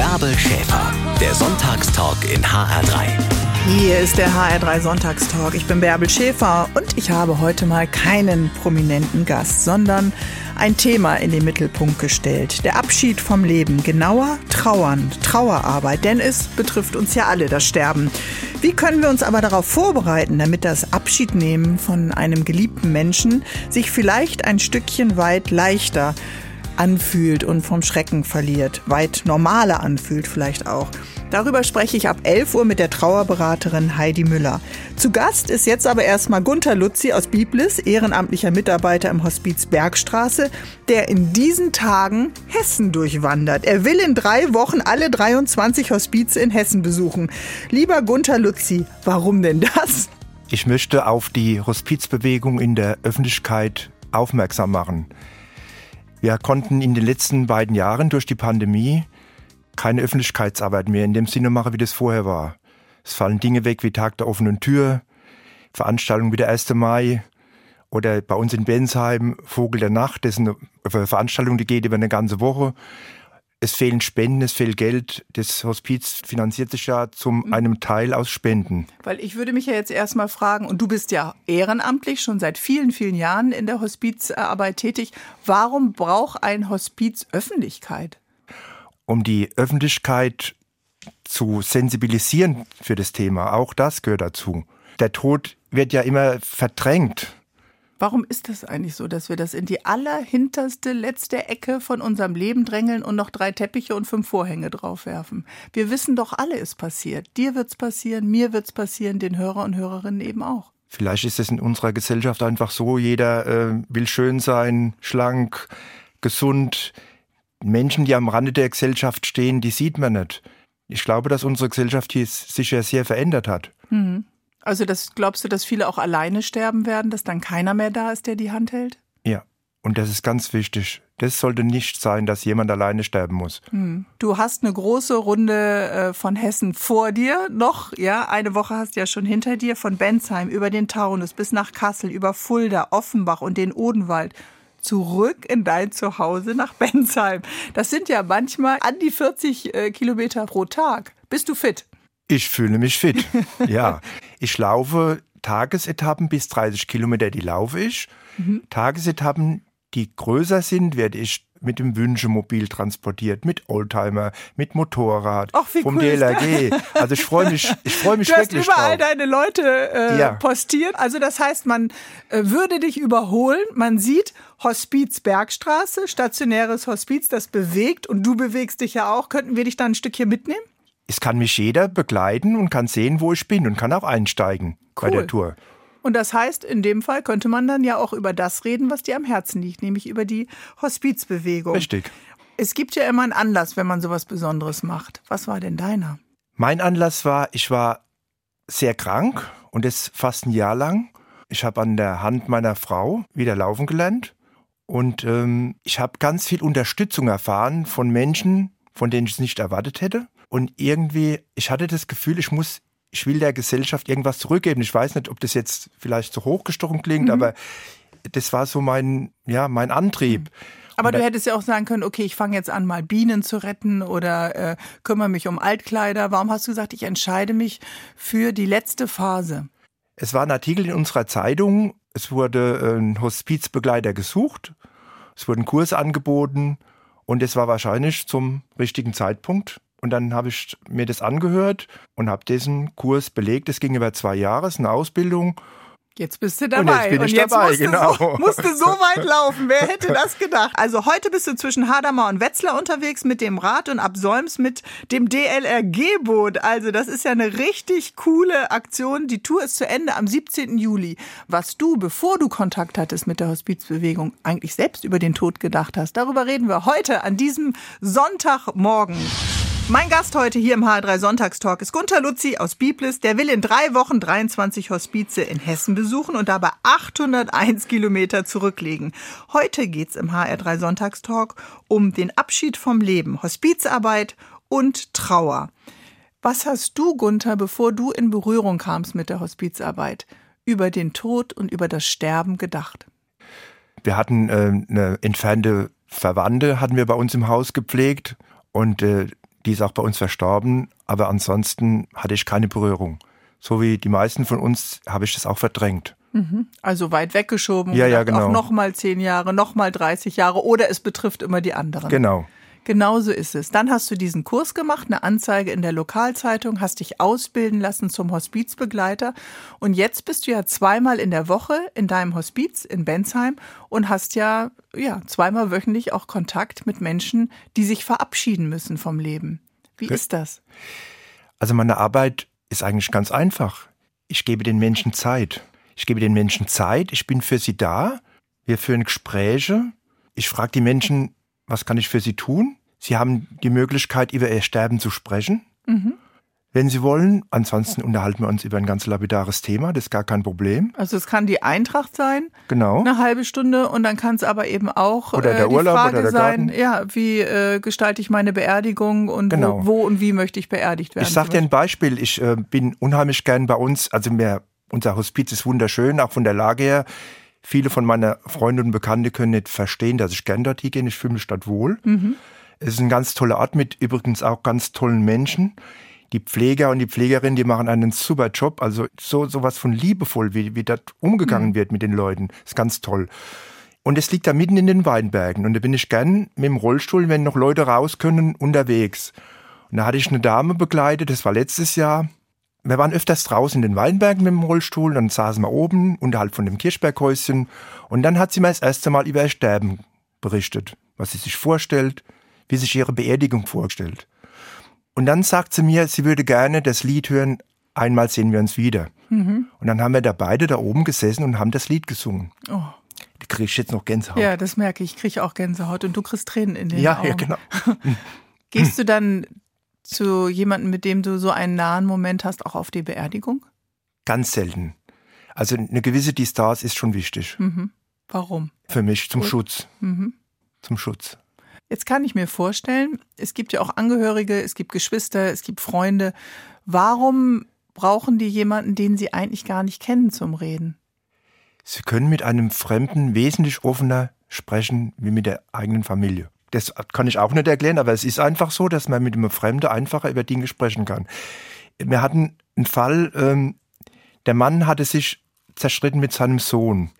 Bärbel Schäfer, der Sonntagstalk in HR3. Hier ist der HR3 Sonntagstalk. Ich bin Bärbel Schäfer und ich habe heute mal keinen prominenten Gast, sondern ein Thema in den Mittelpunkt gestellt. Der Abschied vom Leben. Genauer Trauern, Trauerarbeit, denn es betrifft uns ja alle, das Sterben. Wie können wir uns aber darauf vorbereiten, damit das Abschiednehmen von einem geliebten Menschen sich vielleicht ein Stückchen weit leichter anfühlt und vom Schrecken verliert, weit normaler anfühlt vielleicht auch. Darüber spreche ich ab 11 Uhr mit der Trauerberaterin Heidi Müller. Zu Gast ist jetzt aber erstmal Gunther Lutzi aus Biblis, ehrenamtlicher Mitarbeiter im Hospiz Bergstraße, der in diesen Tagen Hessen durchwandert. Er will in drei Wochen alle 23 Hospize in Hessen besuchen. Lieber Gunther Lutzi, warum denn das? Ich möchte auf die Hospizbewegung in der Öffentlichkeit aufmerksam machen. Wir konnten in den letzten beiden Jahren durch die Pandemie keine Öffentlichkeitsarbeit mehr in dem Sinne machen, wie das vorher war. Es fallen Dinge weg wie Tag der offenen Tür, Veranstaltungen wie der 1. Mai oder bei uns in Bensheim Vogel der Nacht. Das ist eine Veranstaltung, die geht über eine ganze Woche. Es fehlen Spenden, es fehlt Geld. Das Hospiz finanziert sich ja zum mhm. einem Teil aus Spenden. Weil ich würde mich ja jetzt erstmal fragen, und du bist ja ehrenamtlich schon seit vielen, vielen Jahren in der Hospizarbeit tätig. Warum braucht ein Hospiz Öffentlichkeit? Um die Öffentlichkeit zu sensibilisieren für das Thema. Auch das gehört dazu. Der Tod wird ja immer verdrängt. Warum ist das eigentlich so, dass wir das in die allerhinterste, letzte Ecke von unserem Leben drängeln und noch drei Teppiche und fünf Vorhänge draufwerfen? Wir wissen doch alle, ist passiert. Dir wird's passieren, mir wird's passieren, den Hörer und Hörerinnen eben auch. Vielleicht ist es in unserer Gesellschaft einfach so, jeder äh, will schön sein, schlank, gesund. Menschen, die am Rande der Gesellschaft stehen, die sieht man nicht. Ich glaube, dass unsere Gesellschaft hier sich ja sehr verändert hat. Mhm. Also das glaubst du, dass viele auch alleine sterben werden, dass dann keiner mehr da ist, der die Hand hält? Ja, und das ist ganz wichtig. Das sollte nicht sein, dass jemand alleine sterben muss. Hm. Du hast eine große Runde äh, von Hessen vor dir noch, ja, eine Woche hast du ja schon hinter dir, von Bensheim über den Taunus bis nach Kassel, über Fulda, Offenbach und den Odenwald zurück in dein Zuhause nach Bensheim. Das sind ja manchmal an die 40 äh, Kilometer pro Tag. Bist du fit? Ich fühle mich fit. ja, ich laufe Tagesetappen bis 30 Kilometer, die laufe ich. Mhm. Tagesetappen, die größer sind, werde ich mit dem Wünschemobil transportiert, mit Oldtimer, mit Motorrad, wie vom cool DLRG. Also ich freue mich, ich freue mich du wirklich hast überall drauf. deine Leute äh, ja. postiert. Also das heißt, man äh, würde dich überholen. Man sieht Hospiz Bergstraße, stationäres Hospiz, das bewegt und du bewegst dich ja auch. Könnten wir dich dann ein Stückchen mitnehmen? Es kann mich jeder begleiten und kann sehen, wo ich bin und kann auch einsteigen cool. bei der Tour. Und das heißt, in dem Fall könnte man dann ja auch über das reden, was dir am Herzen liegt, nämlich über die Hospizbewegung. Richtig. Es gibt ja immer einen Anlass, wenn man sowas Besonderes macht. Was war denn deiner? Mein Anlass war, ich war sehr krank und das fast ein Jahr lang. Ich habe an der Hand meiner Frau wieder laufen gelernt und ähm, ich habe ganz viel Unterstützung erfahren von Menschen, von denen ich es nicht erwartet hätte. Und irgendwie, ich hatte das Gefühl, ich muss, ich will der Gesellschaft irgendwas zurückgeben. Ich weiß nicht, ob das jetzt vielleicht zu hochgestochen klingt, mhm. aber das war so mein, ja, mein Antrieb. Mhm. Aber du hättest ja auch sagen können, okay, ich fange jetzt an, mal Bienen zu retten oder äh, kümmere mich um Altkleider. Warum hast du gesagt, ich entscheide mich für die letzte Phase? Es war ein Artikel in unserer Zeitung. Es wurde ein Hospizbegleiter gesucht. Es wurden Kurse angeboten. Und es war wahrscheinlich zum richtigen Zeitpunkt. Und dann habe ich mir das angehört und habe diesen Kurs belegt. Es ging über zwei Jahre, es ist eine Ausbildung. Jetzt bist du dabei. Und jetzt bin ich jetzt dabei, musst genau. So, musst du so weit laufen. Wer hätte das gedacht? Also heute bist du zwischen Hadamar und Wetzlar unterwegs mit dem Rad und ab Solms mit dem DLRG-Boot. Also das ist ja eine richtig coole Aktion. Die Tour ist zu Ende am 17. Juli. Was du, bevor du Kontakt hattest mit der Hospizbewegung, eigentlich selbst über den Tod gedacht hast, darüber reden wir heute an diesem Sonntagmorgen. Mein Gast heute hier im HR3 Sonntagstalk ist Gunther Lutzi aus Biblis. Der will in drei Wochen 23 Hospize in Hessen besuchen und dabei 801 Kilometer zurücklegen. Heute geht's im HR3 Sonntagstalk um den Abschied vom Leben, Hospizarbeit und Trauer. Was hast du, Gunther, bevor du in Berührung kamst mit der Hospizarbeit, über den Tod und über das Sterben gedacht? Wir hatten äh, eine entfernte Verwandte, hatten wir bei uns im Haus gepflegt und äh, Die ist auch bei uns verstorben, aber ansonsten hatte ich keine Berührung. So wie die meisten von uns habe ich das auch verdrängt. Also weit weggeschoben. Ja, ja, genau. Auch nochmal zehn Jahre, nochmal 30 Jahre oder es betrifft immer die anderen. Genau. Genauso ist es. Dann hast du diesen Kurs gemacht, eine Anzeige in der Lokalzeitung, hast dich ausbilden lassen zum Hospizbegleiter und jetzt bist du ja zweimal in der Woche in deinem Hospiz in Bensheim und hast ja, ja zweimal wöchentlich auch Kontakt mit Menschen, die sich verabschieden müssen vom Leben. Wie Okay. ist das? Also meine Arbeit ist eigentlich ganz einfach. Ich gebe den Menschen Zeit. Ich gebe den Menschen Zeit, ich bin für sie da, wir führen Gespräche, ich frage die Menschen, was kann ich für sie tun? Sie haben die Möglichkeit, über ihr Sterben zu sprechen, wenn sie wollen. Ansonsten unterhalten wir uns über ein ganz lapidares Thema, das ist gar kein Problem. Also es kann die Eintracht sein, Genau. eine halbe Stunde und dann kann es aber eben auch Oder der äh, die Urlaub Frage oder der sein, Garten. ja, wie äh, gestalte ich meine Beerdigung und Genau. wo, wo und wie möchte ich beerdigt werden? Ich sage dir ein Beispiel. Ich äh, bin unheimlich gern bei uns. Also mir, unser Hospiz ist wunderschön, auch von der Lage her. Viele von meiner Freunde und Bekannte können nicht verstehen, dass ich gern dort gehe. Ich fühle mich dort wohl. Es ist ein ganz toller Ort mit übrigens auch ganz tollen Menschen. Die Pfleger und die Pflegerinnen, die machen einen super Job. Also so sowas von liebevoll, wie, wie dort umgegangen wird mit den Leuten. ist ganz toll. Und es liegt da mitten in den Weinbergen. Und da bin ich gern mit dem Rollstuhl, wenn noch Leute raus können, unterwegs. Und da hatte ich eine Dame begleitet, das war letztes Jahr. Wir waren öfters draußen in den Weinbergen mit dem Rollstuhl, dann saßen wir oben unterhalb von dem Kirschberghäuschen. Und dann hat sie mir das erste Mal über ihr Sterben berichtet, was sie sich vorstellt, wie sich ihre Beerdigung vorstellt. Und dann sagt sie mir, sie würde gerne das Lied hören, einmal sehen wir uns wieder. Und dann haben wir da beide da oben gesessen und haben das Lied gesungen. Oh. Da krieg ich jetzt noch Gänsehaut. Ja, das merke ich. Ich kriege auch Gänsehaut und du kriegst Tränen in den ja, Augen. ja, genau. Gehst du dann zu jemandem, mit dem du so einen nahen Moment hast, auch auf die Beerdigung? Ganz selten. Also eine gewisse Distanz ist schon wichtig. Warum? Für mich zum Gut. Schutz. Mhm. Zum Schutz. Jetzt kann ich mir vorstellen, es gibt ja auch Angehörige, es gibt Geschwister, es gibt Freunde. Warum brauchen die jemanden, den sie eigentlich gar nicht kennen zum Reden? Sie können mit einem Fremden wesentlich offener sprechen wie mit der eigenen Familie. Das kann ich auch nicht erklären, aber es ist einfach so, dass man mit einem Fremden einfacher über Dinge sprechen kann. Wir hatten einen Fall, ähm, der Mann hatte sich zerstritten mit seinem Sohn.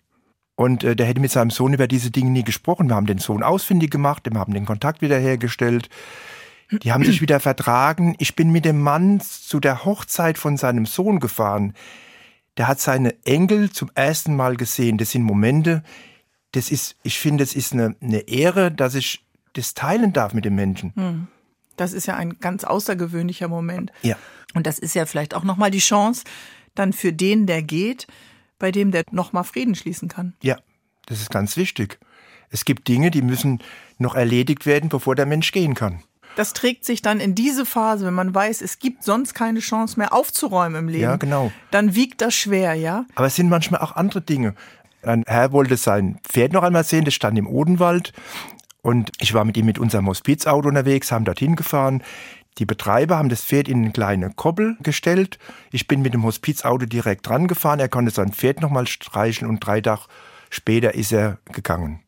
Und äh, der hätte mit seinem Sohn über diese Dinge nie gesprochen. Wir haben den Sohn ausfindig gemacht, wir haben den Kontakt wiederhergestellt. Die haben sich wieder vertragen. Ich bin mit dem Mann zu der Hochzeit von seinem Sohn gefahren. Der hat seine Enkel zum ersten Mal gesehen. Das sind Momente, das ist, ich finde, es ist eine, eine Ehre, dass ich das teilen darf mit den Menschen. Das ist ja ein ganz außergewöhnlicher Moment. Ja. Und das ist ja vielleicht auch nochmal die Chance, dann für den, der geht, bei dem der nochmal Frieden schließen kann. Ja, das ist ganz wichtig. Es gibt Dinge, die müssen noch erledigt werden, bevor der Mensch gehen kann. Das trägt sich dann in diese Phase, wenn man weiß, es gibt sonst keine Chance mehr aufzuräumen im Leben. Ja, genau. Dann wiegt das schwer, ja? Aber es sind manchmal auch andere Dinge. Ein Herr wollte sein Pferd noch einmal sehen, das stand im Odenwald. Und ich war mit ihm mit unserem Hospizauto unterwegs, haben dorthin gefahren. Die Betreiber haben das Pferd in eine kleine Koppel gestellt. Ich bin mit dem Hospizauto direkt dran gefahren. Er konnte sein Pferd nochmal streicheln und drei Tage später ist er gegangen.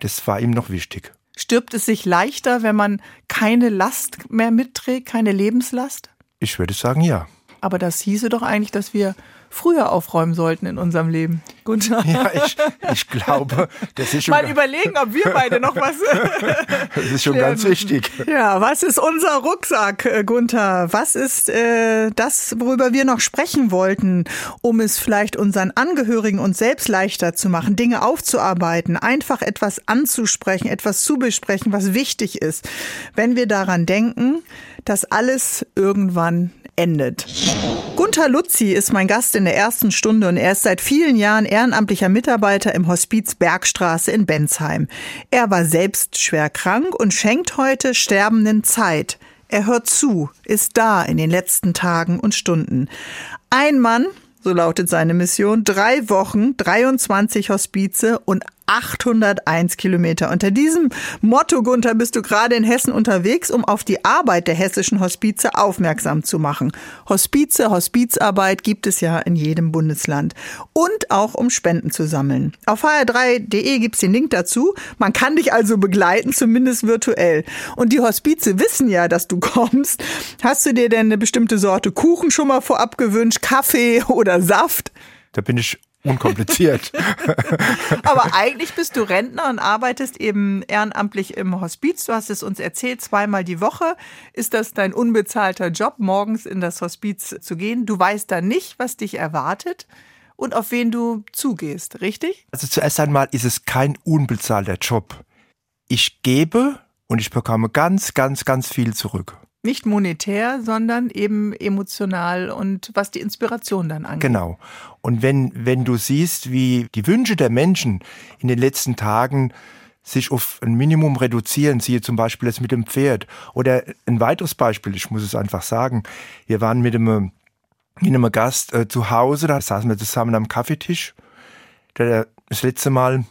Das war ihm noch wichtig. Stirbt es sich leichter, wenn man keine Last mehr mitträgt, keine Lebenslast? Ich würde sagen, ja. Aber das hieße doch eigentlich, dass wir früher aufräumen sollten in unserem Leben. Gunther. Ja, ich, ich glaube, das ist schon, Mal überlegen, ob wir beide noch was. das ist schon ganz wichtig. Ja, was ist unser Rucksack, äh, Gunther? Was ist äh, das, worüber wir noch sprechen wollten, um es vielleicht unseren Angehörigen und selbst leichter zu machen, Dinge aufzuarbeiten, einfach etwas anzusprechen, etwas zu besprechen, was wichtig ist, wenn wir daran denken, dass alles irgendwann endet. Gunther Luzzi ist mein Gast in der ersten Stunde und er ist seit vielen Jahren ehrenamtlicher Mitarbeiter im Hospiz Bergstraße in Bensheim. Er war selbst schwer krank und schenkt heute Sterbenden Zeit. Er hört zu, ist da in den letzten Tagen und Stunden. Ein Mann, so lautet seine Mission, drei Wochen, 23 Hospize und 801 Kilometer. Unter diesem Motto, Gunther, bist du gerade in Hessen unterwegs, um auf die Arbeit der hessischen Hospize aufmerksam zu machen. Hospize, Hospizarbeit gibt es ja in jedem Bundesland. Und auch um Spenden zu sammeln. Auf hr3.de gibt es den Link dazu. Man kann dich also begleiten, zumindest virtuell. Und die Hospize wissen ja, dass du kommst. Hast du dir denn eine bestimmte Sorte Kuchen schon mal vorab gewünscht? Kaffee oder Saft? Da bin ich unkompliziert. Aber eigentlich bist du Rentner und arbeitest eben ehrenamtlich im Hospiz. Du hast es uns erzählt, zweimal die Woche ist das dein unbezahlter Job, morgens in das Hospiz zu gehen. Du weißt da nicht, was dich erwartet und auf wen du zugehst, richtig? Also zuerst einmal ist es kein unbezahlter Job. Ich gebe und ich bekomme ganz, ganz, ganz viel zurück. Nicht monetär, sondern eben emotional und was die Inspiration dann angeht. Genau. Und wenn, wenn du siehst, wie die Wünsche der Menschen in den letzten Tagen sich auf ein Minimum reduzieren, siehe zum Beispiel jetzt mit dem Pferd. Oder ein weiteres Beispiel, ich muss es einfach sagen, wir waren mit einem, mit einem Gast äh, zu Hause, da saßen wir zusammen am Kaffeetisch, der das letzte Mal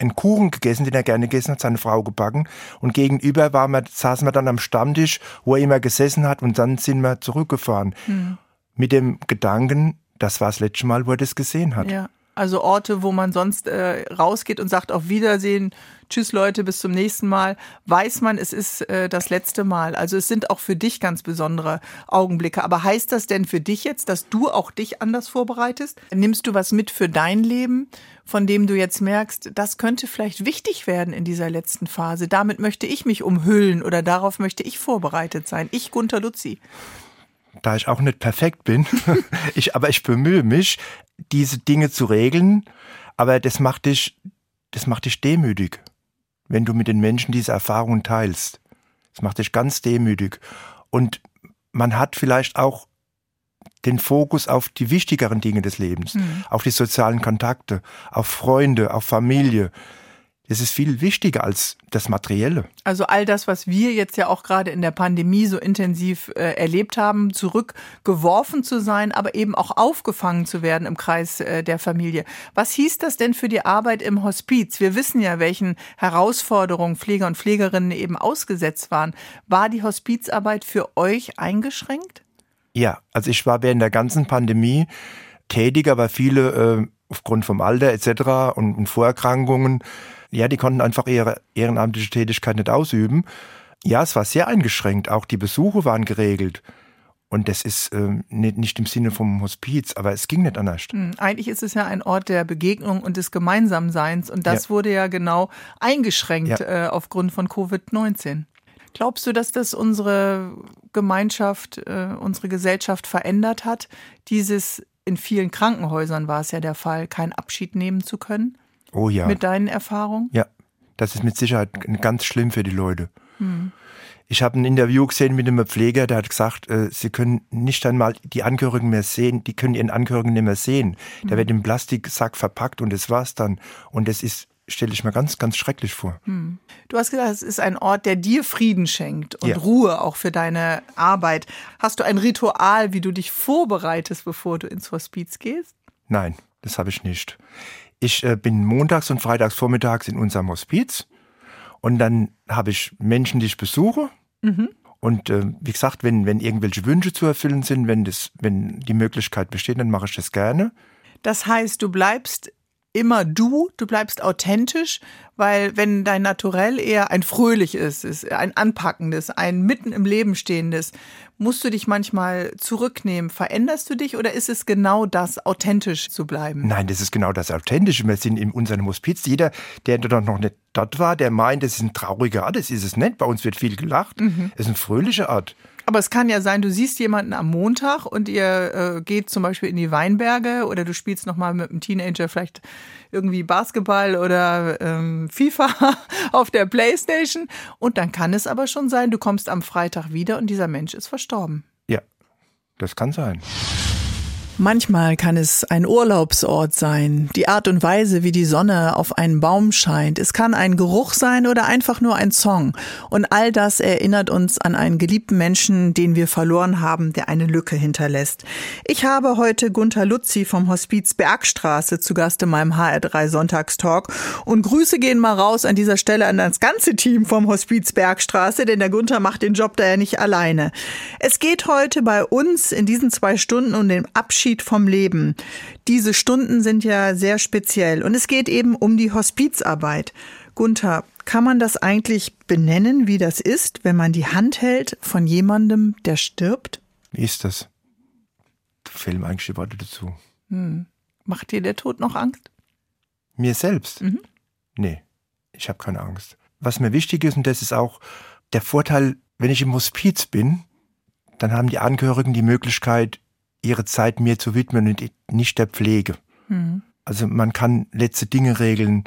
einen Kuchen gegessen, den er gerne gegessen hat, seine Frau gebacken. Und gegenüber waren wir, saßen wir dann am Stammtisch, wo er immer gesessen hat, und dann sind wir zurückgefahren. Mhm. Mit dem Gedanken, das war das letzte Mal, wo er das gesehen hat. Ja. Also Orte, wo man sonst äh, rausgeht und sagt auf Wiedersehen, tschüss Leute, bis zum nächsten Mal, weiß man, es ist äh, das letzte Mal. Also es sind auch für dich ganz besondere Augenblicke. Aber heißt das denn für dich jetzt, dass du auch dich anders vorbereitest? Nimmst du was mit für dein Leben, von dem du jetzt merkst, das könnte vielleicht wichtig werden in dieser letzten Phase? Damit möchte ich mich umhüllen oder darauf möchte ich vorbereitet sein. Ich, Gunter Luzi da ich auch nicht perfekt bin, ich, aber ich bemühe mich, diese Dinge zu regeln, aber das macht dich, das macht dich demütig, wenn du mit den Menschen diese Erfahrungen teilst. Das macht dich ganz demütig. Und man hat vielleicht auch den Fokus auf die wichtigeren Dinge des Lebens, mhm. auf die sozialen Kontakte, auf Freunde, auf Familie. Es ist viel wichtiger als das Materielle. Also all das, was wir jetzt ja auch gerade in der Pandemie so intensiv äh, erlebt haben, zurückgeworfen zu sein, aber eben auch aufgefangen zu werden im Kreis äh, der Familie. Was hieß das denn für die Arbeit im Hospiz? Wir wissen ja, welchen Herausforderungen Pfleger und Pflegerinnen eben ausgesetzt waren. War die Hospizarbeit für euch eingeschränkt? Ja, also ich war während der ganzen Pandemie tätig, aber viele äh, aufgrund vom Alter etc. und, und Vorerkrankungen ja, die konnten einfach ihre ehrenamtliche Tätigkeit nicht ausüben. Ja, es war sehr eingeschränkt. Auch die Besuche waren geregelt. Und das ist äh, nicht, nicht im Sinne vom Hospiz, aber es ging nicht anders. Hm, eigentlich ist es ja ein Ort der Begegnung und des Gemeinsamseins. Und das ja. wurde ja genau eingeschränkt ja. äh, aufgrund von Covid-19. Glaubst du, dass das unsere Gemeinschaft, äh, unsere Gesellschaft verändert hat? Dieses in vielen Krankenhäusern war es ja der Fall, keinen Abschied nehmen zu können? Oh ja. Mit deinen Erfahrungen? Ja, das ist mit Sicherheit ganz schlimm für die Leute. Hm. Ich habe ein Interview gesehen mit einem Pfleger, der hat gesagt, äh, sie können nicht einmal die Angehörigen mehr sehen, die können ihren Angehörigen nicht mehr sehen. Der hm. wird im Plastiksack verpackt und das war's dann. Und das ist, stelle ich mir ganz, ganz schrecklich vor. Hm. Du hast gesagt, es ist ein Ort, der dir Frieden schenkt und ja. Ruhe auch für deine Arbeit. Hast du ein Ritual, wie du dich vorbereitest, bevor du ins Hospiz gehst? Nein, das habe ich nicht. Ich äh, bin montags und freitags vormittags in unserem Hospiz und dann habe ich Menschen, die ich besuche. Mhm. Und äh, wie gesagt, wenn, wenn irgendwelche Wünsche zu erfüllen sind, wenn, das, wenn die Möglichkeit besteht, dann mache ich das gerne. Das heißt, du bleibst immer du, du bleibst authentisch, weil wenn dein Naturell eher ein fröhliches ist, ein anpackendes, ein mitten im Leben stehendes, musst du dich manchmal zurücknehmen. Veränderst du dich oder ist es genau das, authentisch zu bleiben? Nein, das ist genau das Authentische. Wir sind in unserem Hospiz. Jeder, der dort noch nicht dort war, der meint, das ist ein trauriger Art. Das ist es nicht. Bei uns wird viel gelacht. Mhm. Es ist eine fröhliche Art. Aber es kann ja sein, du siehst jemanden am Montag und ihr äh, geht zum Beispiel in die Weinberge oder du spielst nochmal mit einem Teenager vielleicht irgendwie Basketball oder ähm, FIFA auf der Playstation. Und dann kann es aber schon sein, du kommst am Freitag wieder und dieser Mensch ist verstorben. Ja, das kann sein. Manchmal kann es ein Urlaubsort sein, die Art und Weise, wie die Sonne auf einen Baum scheint. Es kann ein Geruch sein oder einfach nur ein Song. Und all das erinnert uns an einen geliebten Menschen, den wir verloren haben, der eine Lücke hinterlässt. Ich habe heute Gunther Lutzi vom Hospiz Bergstraße zu Gast in meinem HR3 Sonntagstalk. Und Grüße gehen mal raus an dieser Stelle an das ganze Team vom Hospiz Bergstraße, denn der Gunther macht den Job da ja nicht alleine. Es geht heute bei uns in diesen zwei Stunden um den Abschied Abschied vom Leben. Diese Stunden sind ja sehr speziell und es geht eben um die Hospizarbeit. Gunther, kann man das eigentlich benennen, wie das ist, wenn man die Hand hält von jemandem, der stirbt? Wie ist das? Da fehlen mir eigentlich die Worte dazu. Hm. Macht dir der Tod noch Angst? Mir selbst? Mhm. Nee, ich habe keine Angst. Was mir wichtig ist, und das ist auch der Vorteil, wenn ich im Hospiz bin, dann haben die Angehörigen die Möglichkeit, ihre Zeit mir zu widmen und nicht der Pflege. Mhm. Also man kann letzte Dinge regeln.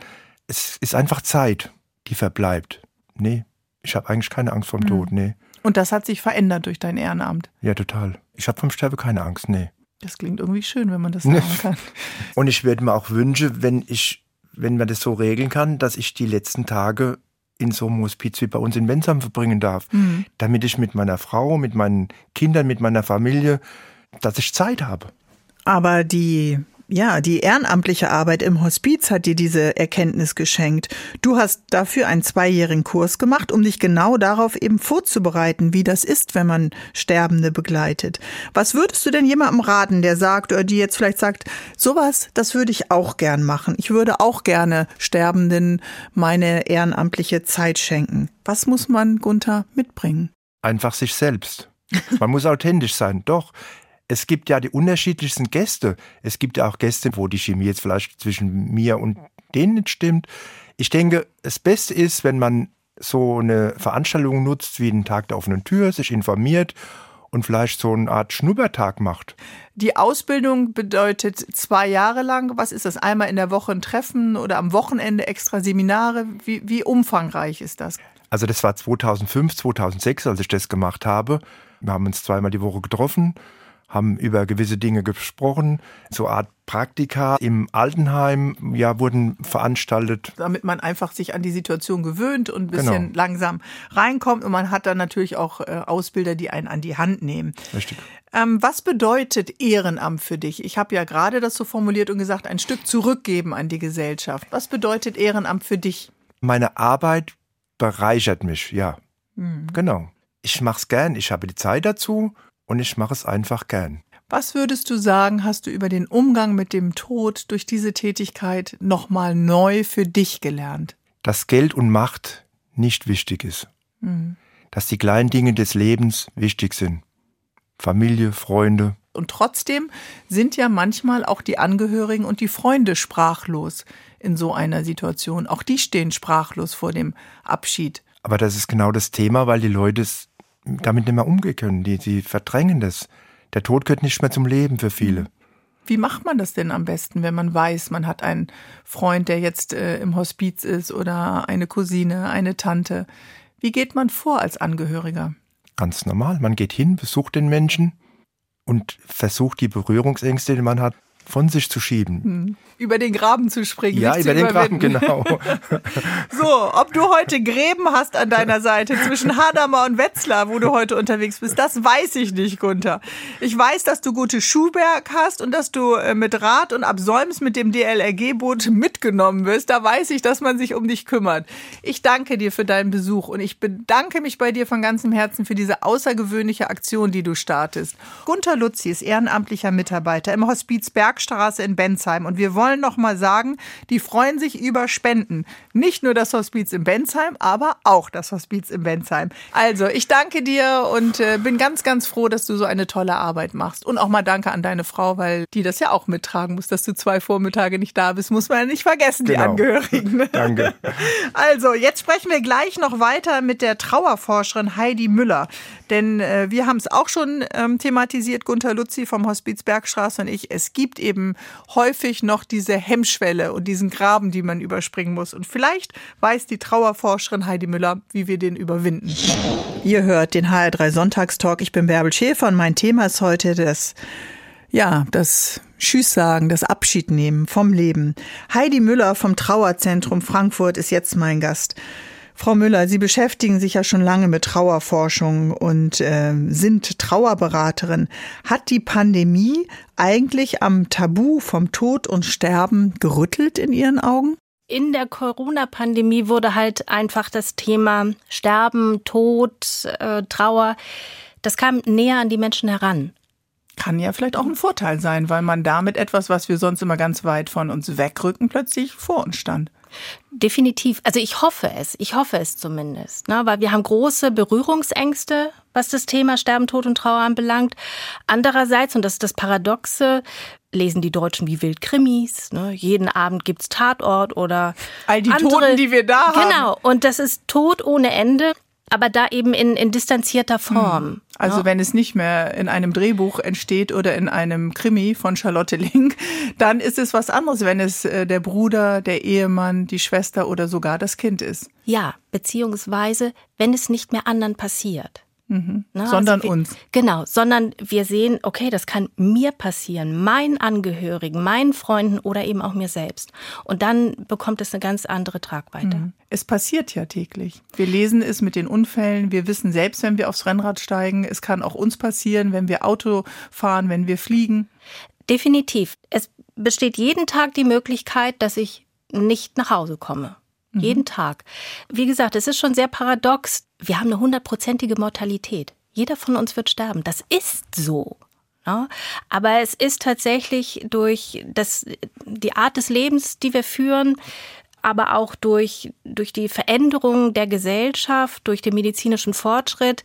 Es ist einfach Zeit, die verbleibt. Nee, ich habe eigentlich keine Angst vom mhm. Tod, nee. Und das hat sich verändert durch dein Ehrenamt? Ja, total. Ich habe vom Sterbe keine Angst, nee. Das klingt irgendwie schön, wenn man das sagen kann. Und ich würde mir auch wünschen, wenn ich, wenn man das so regeln kann, dass ich die letzten Tage in so einem Hospiz wie bei uns in Wensam verbringen darf, mhm. damit ich mit meiner Frau, mit meinen Kindern, mit meiner Familie dass ich Zeit habe. Aber die ja, die ehrenamtliche Arbeit im Hospiz hat dir diese Erkenntnis geschenkt. Du hast dafür einen zweijährigen Kurs gemacht, um dich genau darauf eben vorzubereiten, wie das ist, wenn man Sterbende begleitet. Was würdest du denn jemandem raten, der sagt oder die jetzt vielleicht sagt, sowas, das würde ich auch gern machen. Ich würde auch gerne Sterbenden meine ehrenamtliche Zeit schenken. Was muss man, Gunther, mitbringen? Einfach sich selbst. Man muss authentisch sein. Doch, es gibt ja die unterschiedlichsten Gäste. Es gibt ja auch Gäste, wo die Chemie jetzt vielleicht zwischen mir und denen nicht stimmt. Ich denke, das Beste ist, wenn man so eine Veranstaltung nutzt wie den Tag der offenen Tür, sich informiert und vielleicht so eine Art Schnuppertag macht. Die Ausbildung bedeutet zwei Jahre lang. Was ist das? Einmal in der Woche ein Treffen oder am Wochenende extra Seminare? Wie, wie umfangreich ist das? Also das war 2005, 2006, als ich das gemacht habe. Wir haben uns zweimal die Woche getroffen haben über gewisse Dinge gesprochen. So eine Art Praktika im Altenheim ja, wurden veranstaltet. Damit man einfach sich an die Situation gewöhnt und ein bisschen genau. langsam reinkommt. Und man hat dann natürlich auch äh, Ausbilder, die einen an die Hand nehmen. Richtig. Ähm, was bedeutet Ehrenamt für dich? Ich habe ja gerade das so formuliert und gesagt, ein Stück zurückgeben an die Gesellschaft. Was bedeutet Ehrenamt für dich? Meine Arbeit bereichert mich, ja. Mhm. Genau. Ich mache es gern, ich habe die Zeit dazu und ich mache es einfach gern. Was würdest du sagen, hast du über den Umgang mit dem Tod durch diese Tätigkeit nochmal neu für dich gelernt? Dass Geld und Macht nicht wichtig ist. Mhm. Dass die kleinen Dinge des Lebens wichtig sind. Familie, Freunde. Und trotzdem sind ja manchmal auch die Angehörigen und die Freunde sprachlos in so einer Situation. Auch die stehen sprachlos vor dem Abschied. Aber das ist genau das Thema, weil die Leute es damit nicht mehr umgehen können. Die, die verdrängen das. Der Tod gehört nicht mehr zum Leben für viele. Wie macht man das denn am besten, wenn man weiß, man hat einen Freund, der jetzt äh, im Hospiz ist oder eine Cousine, eine Tante? Wie geht man vor als Angehöriger? Ganz normal. Man geht hin, besucht den Menschen und versucht die Berührungsängste, die man hat, von sich zu schieben. Hm. Über den Graben zu springen. Ja, über den Graben, genau. so, ob du heute Gräben hast an deiner Seite zwischen Hadamer und Wetzlar, wo du heute unterwegs bist, das weiß ich nicht, Gunther. Ich weiß, dass du gute Schuhberg hast und dass du äh, mit Rad und Absäums mit dem DLRG-Boot mitgenommen wirst. Da weiß ich, dass man sich um dich kümmert. Ich danke dir für deinen Besuch und ich bedanke mich bei dir von ganzem Herzen für diese außergewöhnliche Aktion, die du startest. Gunther Lutzi ist ehrenamtlicher Mitarbeiter im Hospiz Berg Bergstraße in Bensheim. Und wir wollen noch mal sagen, die freuen sich über Spenden. Nicht nur das Hospiz in Bensheim, aber auch das Hospiz in Bensheim. Also, ich danke dir und äh, bin ganz, ganz froh, dass du so eine tolle Arbeit machst. Und auch mal danke an deine Frau, weil die das ja auch mittragen muss, dass du zwei Vormittage nicht da bist. Muss man ja nicht vergessen, genau. die Angehörigen. danke. Also, jetzt sprechen wir gleich noch weiter mit der Trauerforscherin Heidi Müller. Denn äh, wir haben es auch schon ähm, thematisiert, Gunther Lutzi vom Hospiz Bergstraße und ich. Es gibt eben häufig noch diese Hemmschwelle und diesen Graben, die man überspringen muss. Und vielleicht weiß die Trauerforscherin Heidi Müller, wie wir den überwinden. Ihr hört den HR3 Sonntagstalk. Ich bin Bärbel Schäfer und mein Thema ist heute das Ja, das Tschüss sagen, das Abschied nehmen vom Leben. Heidi Müller vom Trauerzentrum Frankfurt ist jetzt mein Gast. Frau Müller, Sie beschäftigen sich ja schon lange mit Trauerforschung und äh, sind Trauerberaterin. Hat die Pandemie eigentlich am Tabu vom Tod und Sterben gerüttelt in Ihren Augen? In der Corona-Pandemie wurde halt einfach das Thema Sterben, Tod, äh, Trauer, das kam näher an die Menschen heran kann ja vielleicht auch ein Vorteil sein, weil man damit etwas, was wir sonst immer ganz weit von uns wegrücken, plötzlich vor uns stand. Definitiv. Also ich hoffe es. Ich hoffe es zumindest. Ne? Weil wir haben große Berührungsängste, was das Thema Sterben, Tod und Trauer anbelangt. Andererseits, und das ist das Paradoxe, lesen die Deutschen wie wild Krimis. Ne? Jeden Abend gibt's Tatort oder all die andere. Toten, die wir da haben. Genau. Und das ist Tod ohne Ende aber da eben in, in distanzierter Form. Hm. Also ja. wenn es nicht mehr in einem Drehbuch entsteht oder in einem Krimi von Charlotte Link, dann ist es was anderes, wenn es äh, der Bruder, der Ehemann, die Schwester oder sogar das Kind ist. Ja, beziehungsweise wenn es nicht mehr anderen passiert. Mhm. Na, sondern also wir, uns. Genau, sondern wir sehen, okay, das kann mir passieren, meinen Angehörigen, meinen Freunden oder eben auch mir selbst. Und dann bekommt es eine ganz andere Tragweite. Mhm. Es passiert ja täglich. Wir lesen es mit den Unfällen. Wir wissen selbst, wenn wir aufs Rennrad steigen. Es kann auch uns passieren, wenn wir Auto fahren, wenn wir fliegen. Definitiv. Es besteht jeden Tag die Möglichkeit, dass ich nicht nach Hause komme. Mhm. Jeden Tag. Wie gesagt, es ist schon sehr paradox. Wir haben eine hundertprozentige Mortalität. Jeder von uns wird sterben. Das ist so. Ja? Aber es ist tatsächlich durch das, die Art des Lebens, die wir führen, aber auch durch, durch die Veränderung der Gesellschaft, durch den medizinischen Fortschritt,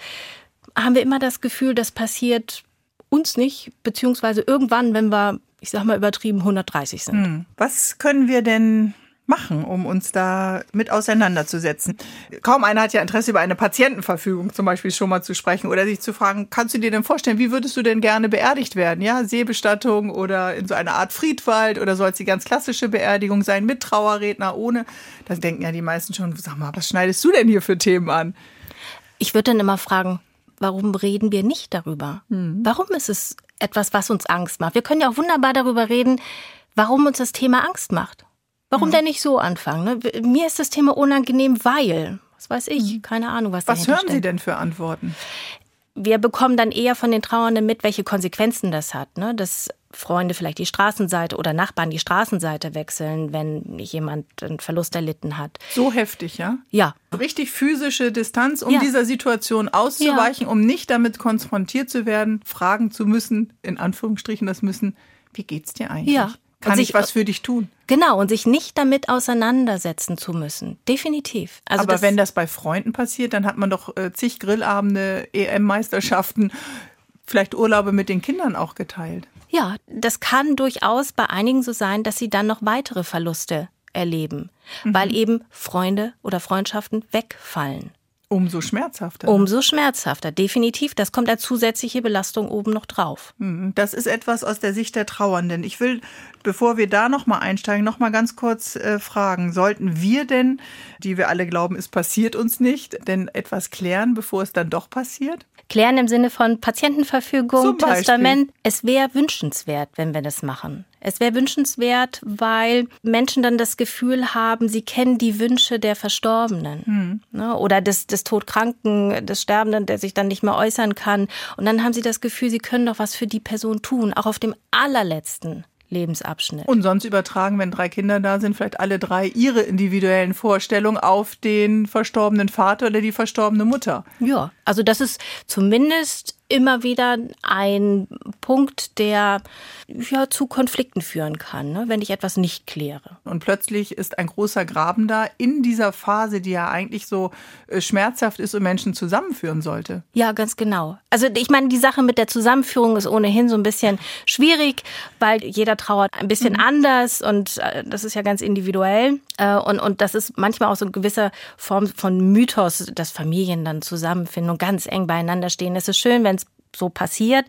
haben wir immer das Gefühl, das passiert uns nicht, beziehungsweise irgendwann, wenn wir, ich sag mal übertrieben, 130 sind. Hm. Was können wir denn machen, um uns da mit auseinanderzusetzen. Kaum einer hat ja Interesse, über eine Patientenverfügung zum Beispiel schon mal zu sprechen oder sich zu fragen, kannst du dir denn vorstellen, wie würdest du denn gerne beerdigt werden? Ja, Seebestattung oder in so einer Art Friedwald oder soll es die ganz klassische Beerdigung sein mit Trauerredner, ohne? Da denken ja die meisten schon, sag mal, was schneidest du denn hier für Themen an? Ich würde dann immer fragen, warum reden wir nicht darüber? Hm. Warum ist es etwas, was uns Angst macht? Wir können ja auch wunderbar darüber reden, warum uns das Thema Angst macht. Warum mhm. denn nicht so anfangen? Ne? Mir ist das Thema unangenehm, weil, was weiß ich, mhm. keine Ahnung, was Was hören. Sie denn für Antworten? Wir bekommen dann eher von den Trauernden mit, welche Konsequenzen das hat. Ne? Dass Freunde vielleicht die Straßenseite oder Nachbarn die Straßenseite wechseln, wenn jemand einen Verlust erlitten hat. So heftig, ja? Ja. Richtig physische Distanz, um ja. dieser Situation auszuweichen, ja. um nicht damit konfrontiert zu werden, fragen zu müssen, in Anführungsstrichen das müssen, wie geht's dir eigentlich? Ja. Kann sich, ich was für dich tun? Genau, und sich nicht damit auseinandersetzen zu müssen. Definitiv. Also Aber das, wenn das bei Freunden passiert, dann hat man doch äh, zig Grillabende, EM-Meisterschaften, vielleicht Urlaube mit den Kindern auch geteilt. Ja, das kann durchaus bei einigen so sein, dass sie dann noch weitere Verluste erleben, mhm. weil eben Freunde oder Freundschaften wegfallen. Umso schmerzhafter. Umso schmerzhafter, definitiv. Das kommt als zusätzliche Belastung oben noch drauf. Mhm, das ist etwas aus der Sicht der Trauernden. Ich will, bevor wir da nochmal einsteigen, nochmal ganz kurz äh, fragen, sollten wir denn, die wir alle glauben, es passiert uns nicht, denn etwas klären, bevor es dann doch passiert? Klären im Sinne von Patientenverfügung, Testament. Es wäre wünschenswert, wenn wir das machen. Es wäre wünschenswert, weil Menschen dann das Gefühl haben, sie kennen die Wünsche der Verstorbenen hm. ne, oder des, des Todkranken, des Sterbenden, der sich dann nicht mehr äußern kann. Und dann haben sie das Gefühl, sie können doch was für die Person tun, auch auf dem allerletzten Lebensabschnitt. Und sonst übertragen, wenn drei Kinder da sind, vielleicht alle drei ihre individuellen Vorstellungen auf den verstorbenen Vater oder die verstorbene Mutter. Ja, also das ist zumindest immer wieder ein Punkt, der ja zu Konflikten führen kann, ne, wenn ich etwas nicht kläre. Und plötzlich ist ein großer Graben da in dieser Phase, die ja eigentlich so äh, schmerzhaft ist und Menschen zusammenführen sollte. Ja, ganz genau. Also ich meine, die Sache mit der Zusammenführung ist ohnehin so ein bisschen schwierig, weil jeder trauert ein bisschen mhm. anders und äh, das ist ja ganz individuell. Äh, und, und das ist manchmal auch so eine gewisse Form von Mythos, dass Familien dann zusammenfinden und ganz eng beieinander stehen. Es ist schön, wenn es so passiert.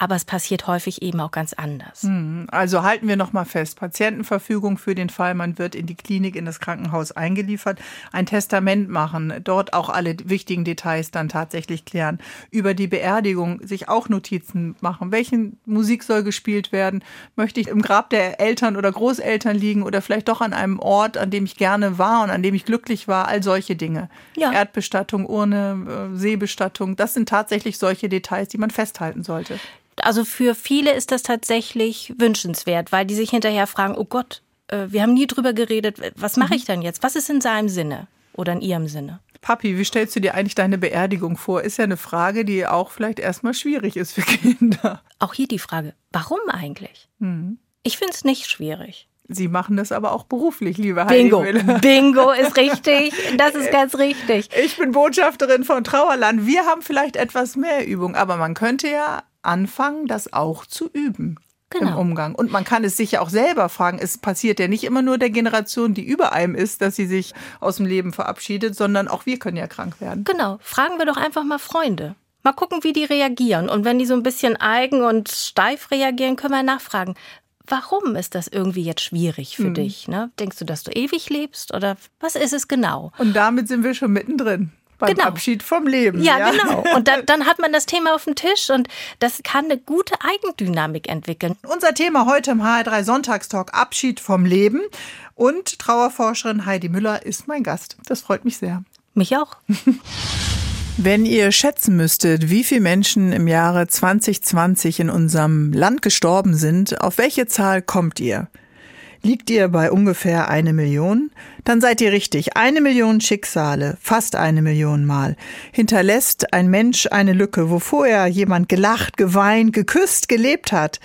Aber es passiert häufig eben auch ganz anders. Hm, also halten wir noch mal fest: Patientenverfügung für den Fall, man wird in die Klinik, in das Krankenhaus eingeliefert, ein Testament machen, dort auch alle wichtigen Details dann tatsächlich klären, über die Beerdigung sich auch Notizen machen. Welche Musik soll gespielt werden? Möchte ich im Grab der Eltern oder Großeltern liegen oder vielleicht doch an einem Ort, an dem ich gerne war und an dem ich glücklich war? All solche Dinge. Ja. Erdbestattung, Urne, äh, Seebestattung, das sind tatsächlich solche Details, die man festhalten sollte. Also für viele ist das tatsächlich wünschenswert, weil die sich hinterher fragen, oh Gott, äh, wir haben nie drüber geredet, was mache ich mhm. denn jetzt? Was ist in seinem Sinne oder in ihrem Sinne? Papi, wie stellst du dir eigentlich deine Beerdigung vor? Ist ja eine Frage, die auch vielleicht erstmal schwierig ist für Kinder. Auch hier die Frage, warum eigentlich? Mhm. Ich finde es nicht schwierig. Sie machen das aber auch beruflich, liebe Heidi Bingo. Bingo ist richtig. Das ist ganz richtig. Ich bin Botschafterin von Trauerland. Wir haben vielleicht etwas mehr Übung, aber man könnte ja anfangen, das auch zu üben. Genau. im Umgang. Und man kann es sich ja auch selber fragen. Es passiert ja nicht immer nur der Generation, die über einem ist, dass sie sich aus dem Leben verabschiedet, sondern auch wir können ja krank werden. Genau. Fragen wir doch einfach mal Freunde. Mal gucken, wie die reagieren. Und wenn die so ein bisschen eigen und steif reagieren, können wir nachfragen. Warum ist das irgendwie jetzt schwierig für hm. dich? Ne? Denkst du, dass du ewig lebst oder was ist es genau? Und damit sind wir schon mittendrin beim genau. Abschied vom Leben. Ja, ja. genau. Und dann, dann, hat man das Thema auf dem Tisch und das kann eine gute Eigendynamik entwickeln. Unser Thema heute im HR3 Sonntagstalk Abschied vom Leben und Trauerforscherin Heidi Müller ist mein Gast. Das freut mich sehr. Mich auch. Wenn ihr schätzen müsstet, wie viele Menschen im Jahre 2020 in unserem Land gestorben sind, auf welche Zahl kommt ihr? Liegt ihr bei ungefähr eine Million? Dann seid ihr richtig. Eine Million Schicksale, fast eine Million Mal, hinterlässt ein Mensch eine Lücke, wo vorher jemand gelacht, geweint, geküsst, gelebt hat.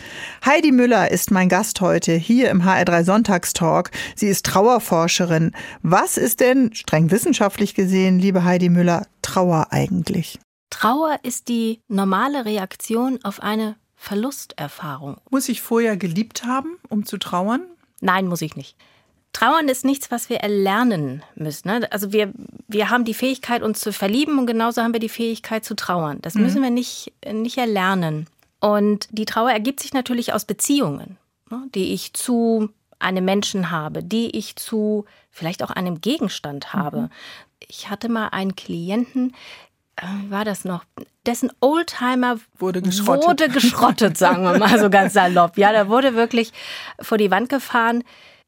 Heidi Müller ist mein Gast heute hier im HR3 Sonntagstalk. Sie ist Trauerforscherin. Was ist denn, streng wissenschaftlich gesehen, liebe Heidi Müller, Trauer eigentlich? Trauer ist die normale Reaktion auf eine Verlusterfahrung. Muss ich vorher geliebt haben, um zu trauern? Nein, muss ich nicht. Trauern ist nichts, was wir erlernen müssen. Ne? Also wir, wir haben die Fähigkeit, uns zu verlieben und genauso haben wir die Fähigkeit zu trauern. Das mhm. müssen wir nicht, nicht erlernen. Und die Trauer ergibt sich natürlich aus Beziehungen, ne? die ich zu einem Menschen habe, die ich zu vielleicht auch einem Gegenstand habe. Mhm. Ich hatte mal einen Klienten, war das noch? Dessen Oldtimer wurde geschrottet. wurde geschrottet, sagen wir mal so ganz salopp. Ja, der wurde wirklich vor die Wand gefahren.